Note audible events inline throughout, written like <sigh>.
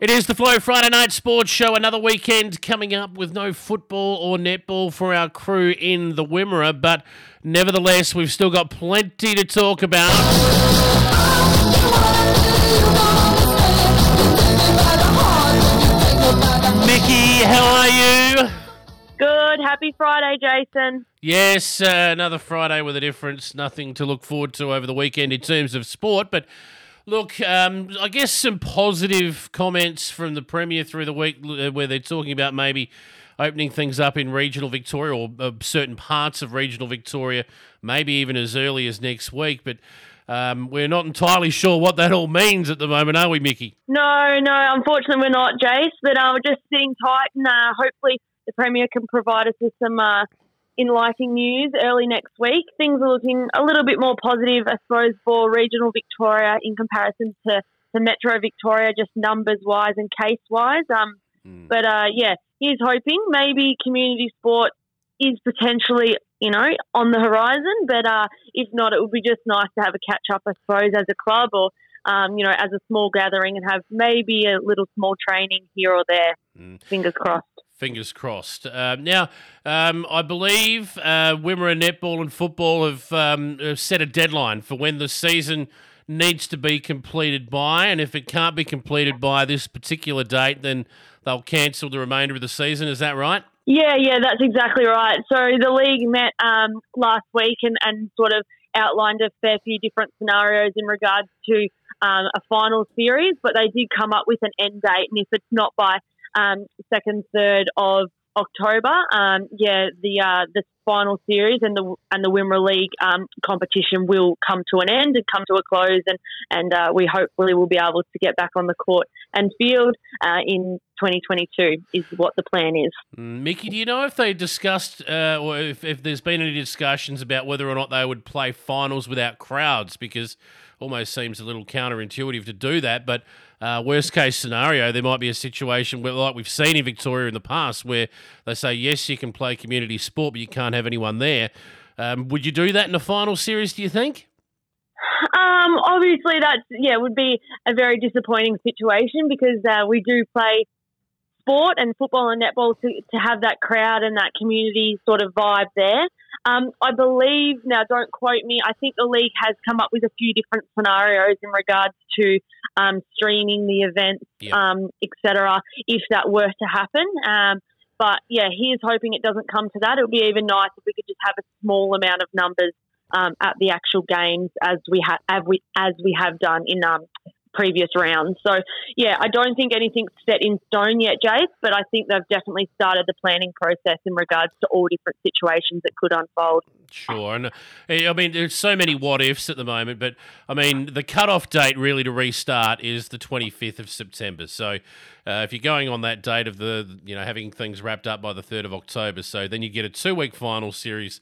It is the Flow Friday Night Sports Show. Another weekend coming up with no football or netball for our crew in the Wimmera, but nevertheless, we've still got plenty to talk about. Mickey, how are you? Good. Happy Friday, Jason. Yes, uh, another Friday with a difference. Nothing to look forward to over the weekend in terms of sport, but look, um, I guess some positive comments from the Premier through the week uh, where they're talking about maybe opening things up in regional Victoria or uh, certain parts of regional Victoria, maybe even as early as next week. But um, we're not entirely sure what that all means at the moment, are we, Mickey? No, no, unfortunately we're not, Jace. But uh, we're just sitting tight, and uh, hopefully the Premier can provide us with some uh, lighting news early next week. Things are looking a little bit more positive, I suppose, for regional Victoria in comparison to, the Metro Victoria, just numbers wise and case wise. Um, mm. But uh, yeah, he's hoping maybe community sport is potentially, you know, on the horizon. But uh, if not, it would be just nice to have a catch up, I suppose, as a club or, um, you know, as a small gathering and have maybe a little small training here or there. Mm. Fingers crossed. Fingers crossed. Uh, now, um, I believe uh, Wimmera Netball and Football have, um, have set a deadline for when the season needs to be completed by, and if it can't be completed by this particular date, then they'll cancel the remainder of the season. Is that right? Yeah, yeah, that's exactly right. So the league met um, last week and, and sort of outlined a fair few different scenarios in regards to um, a final series, but they did come up with an end date, and if it's not by um, second, third of October. Um, yeah, the uh, the final series and the and the Wimmera League um, competition will come to an end and come to a close, and and uh, we hopefully will be able to get back on the court and field uh, in 2022 is what the plan is. Mm, Mickey, do you know if they discussed uh, or if, if there's been any discussions about whether or not they would play finals without crowds? Because almost seems a little counterintuitive to do that, but uh, worst case scenario, there might be a situation where, like we've seen in Victoria in the past, where they say, yes, you can play community sport, but you can't have anyone there. Um, would you do that in a final series, do you think? Um, obviously, that yeah would be a very disappointing situation because uh, we do play sport and football and netball to, to have that crowd and that community sort of vibe there. Um, I believe now, don't quote me. I think the league has come up with a few different scenarios in regards to um, streaming the events, yep. um, etc. If that were to happen, um, but yeah, he is hoping it doesn't come to that. It would be even nice if we could just have a small amount of numbers um, at the actual games as we have as we as we have done in um, previous rounds. So, yeah, I don't think anything's set in stone yet, Jace, but I think they've definitely started the planning process in regards to all different situations that could unfold. Sure. And I mean, there's so many what ifs at the moment, but I mean, the cutoff date really to restart is the 25th of September. So, uh, if you're going on that date of the, you know, having things wrapped up by the 3rd of October, so then you get a two week final series,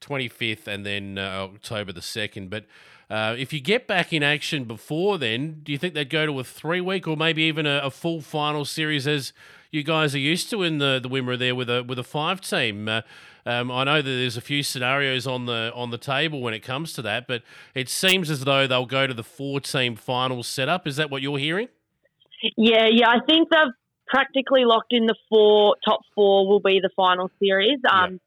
25th and then uh, October the 2nd. But uh, if you get back in action before then, do you think they'd go to a three week or maybe even a, a, full final series as you guys are used to in the the Wimmera there with a with a five team? Uh, um, I know that there's a few scenarios on the on the table when it comes to that, but it seems as though they'll go to the four team final setup. Is that what you're hearing? Yeah, yeah. I think they've practically locked in the four top four will be the final series. Um, yeah.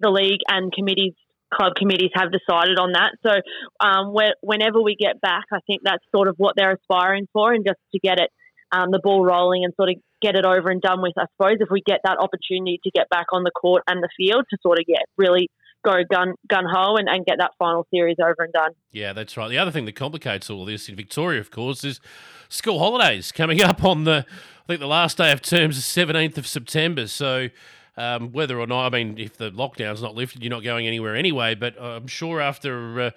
The league and committees club committees have decided on that. So um, whenever we get back, I think that's sort of what they're aspiring for, and just to get it um, the ball rolling and sort of get it over and done with. I suppose if we get that opportunity to get back on the court and the field to sort of yeah really go gun gun ho and, and get that final series over and done. Yeah, that's right. The other thing that complicates all this in Victoria, of course, is school holidays coming <laughs> up on the I think the last day of terms is seventeenth of September. So. Um, whether or not, I mean, if the lockdown's not lifted, you're not going anywhere anyway. But I'm sure after uh,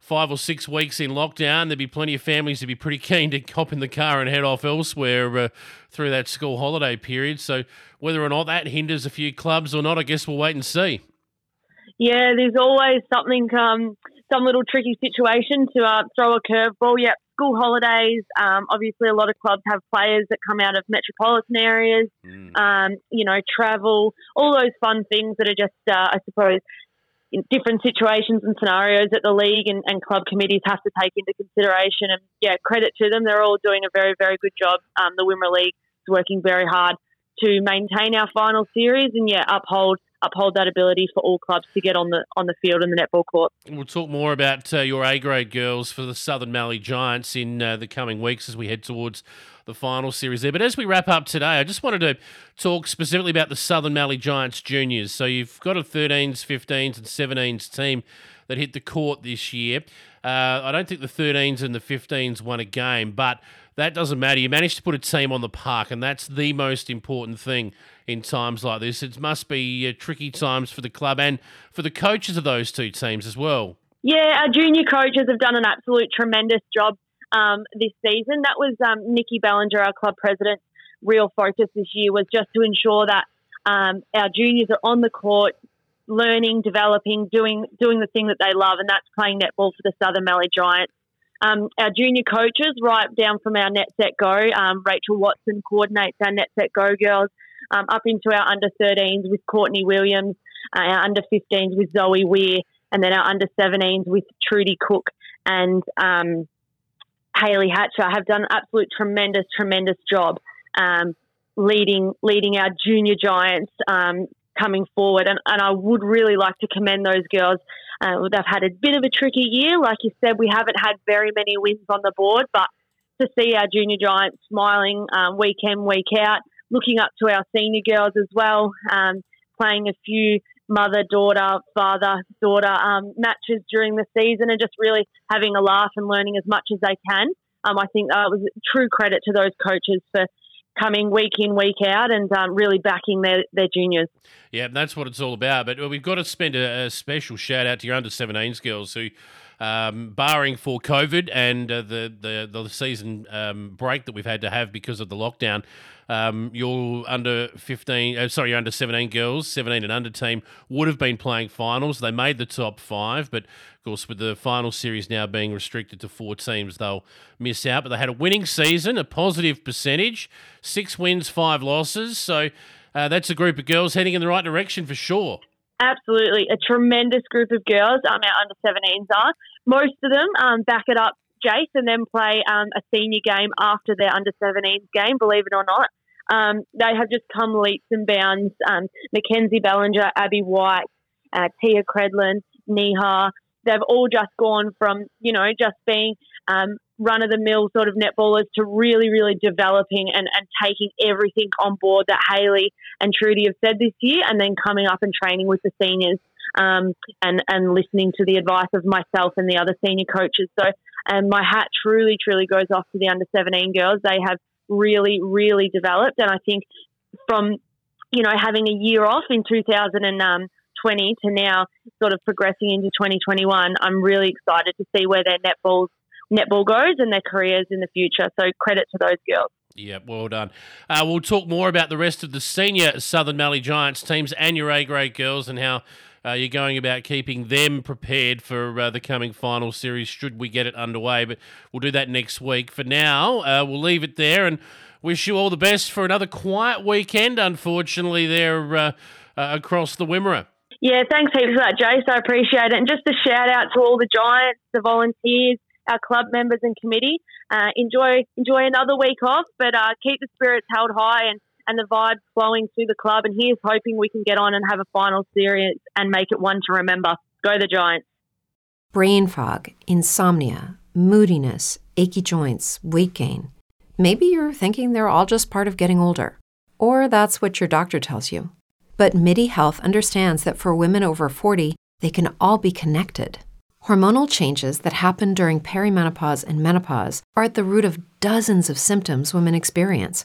five or six weeks in lockdown, there'd be plenty of families to be pretty keen to hop in the car and head off elsewhere uh, through that school holiday period. So whether or not that hinders a few clubs or not, I guess we'll wait and see. Yeah, there's always something, um, some little tricky situation to uh, throw a curveball. Yep, school holidays. Um, obviously, a lot of clubs have players that come out of metropolitan areas. Mm. Um, you know, travel, all those fun things that are just, uh, I suppose, in different situations and scenarios that the league and, and, club committees have to take into consideration. And yeah, credit to them. They're all doing a very, very good job. Um, the Wimmera League is working very hard to maintain our final series and yeah, uphold uphold that ability for all clubs to get on the on the field in the netball court. We'll talk more about uh, your A grade girls for the Southern Mallee Giants in uh, the coming weeks as we head towards the final series there. But as we wrap up today, I just wanted to talk specifically about the Southern Mallee Giants juniors. So you've got a 13s, 15s, and 17s team that hit the court this year. Uh, I don't think the 13s and the 15s won a game, but that doesn't matter. You managed to put a team on the park, and that's the most important thing in times like this. It must be uh, tricky times for the club and for the coaches of those two teams as well. Yeah, our junior coaches have done an absolute tremendous job um, this season. That was um, Nikki Ballinger, our club president. Real focus this year was just to ensure that um, our juniors are on the court, learning, developing, doing doing the thing that they love, and that's playing netball for the Southern Mallee Giants. Um, our junior coaches, right down from our Net Set Go, um, Rachel Watson coordinates our Net Set Go girls, um, up into our under 13s with Courtney Williams, uh, our under 15s with Zoe Weir, and then our under 17s with Trudy Cook and um, Haley Hatcher have done an absolute tremendous, tremendous job um, leading leading our junior giants um, coming forward. And, and, I would really like to commend those girls. Uh, they've had a bit of a tricky year. Like you said, we haven't had very many wins on the board, but to see our junior giants smiling um, week in, week out, looking up to our senior girls as well, um, playing a few mother, daughter, father, daughter um, matches during the season and just really having a laugh and learning as much as they can. Um, I think uh, it was true credit to those coaches for coming week in, week out, and um, really backing their, their juniors. Yeah, that's what it's all about. But we've got to spend a, a special shout out to your under 17s girls who um, barring for COVID and uh, the, the the season um, break that we've had to have because of the lockdown, um, your under 15, uh, sorry, your under 17 girls, 17 and under team would have been playing finals. They made the top five, but of course, with the final series now being restricted to four teams, they'll miss out. But they had a winning season, a positive percentage, six wins, five losses. So uh, that's a group of girls heading in the right direction for sure. Absolutely, a tremendous group of girls. Um, our under 17s are most of them um, back it up, Jace, and then play um, a senior game after their under 17s game. Believe it or not, um, they have just come leaps and bounds. Um, Mackenzie Bellinger, Abby White, uh, Tia Credlin, Neha. They've all just gone from you know just being um, run of the mill sort of netballers to really, really developing and, and taking everything on board that Haley and Trudy have said this year, and then coming up and training with the seniors um, and and listening to the advice of myself and the other senior coaches. So, and my hat truly, truly goes off to the under seventeen girls. They have really, really developed, and I think from you know having a year off in 2020 to now sort of progressing into 2021, I'm really excited to see where their netball netball goes and their careers in the future. So credit to those girls. Yeah, well done. Uh, we'll talk more about the rest of the senior Southern Mallee Giants teams and your A grade girls and how uh, you're going about keeping them prepared for uh, the coming final series should we get it underway. But we'll do that next week. For now, uh, we'll leave it there and wish you all the best for another quiet weekend, unfortunately, there uh, uh, across the Wimmera. Yeah, thanks heaps for that, Jace. I appreciate it. And just a shout out to all the Giants, the volunteers, our club members and committee. Uh, enjoy enjoy another week off, but keep the spirits held high and, and the vibes flowing through the club. And here's hoping we can get on and have a final series and make it one to remember. Go the Giants. Brain fog, insomnia, moodiness, achy joints, weight gain. Maybe you're thinking they're all just part of getting older, or that's what your doctor tells you. But MIDI Health understands that for women over 40, they can all be connected. Hormonal changes that happen during perimenopause and menopause are at the root of dozens of symptoms women experience,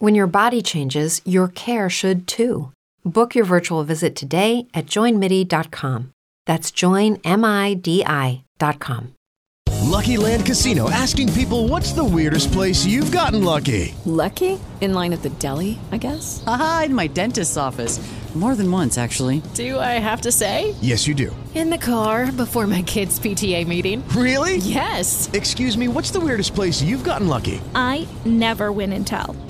When your body changes, your care should too. Book your virtual visit today at joinmidi.com. That's joinmidi.com. Lucky Land Casino asking people what's the weirdest place you've gotten lucky? Lucky? In line at the deli, I guess? Aha, in my dentist's office. More than once, actually. Do I have to say? Yes, you do. In the car before my kids' PTA meeting. Really? Yes. Excuse me, what's the weirdest place you've gotten lucky? I never win and tell.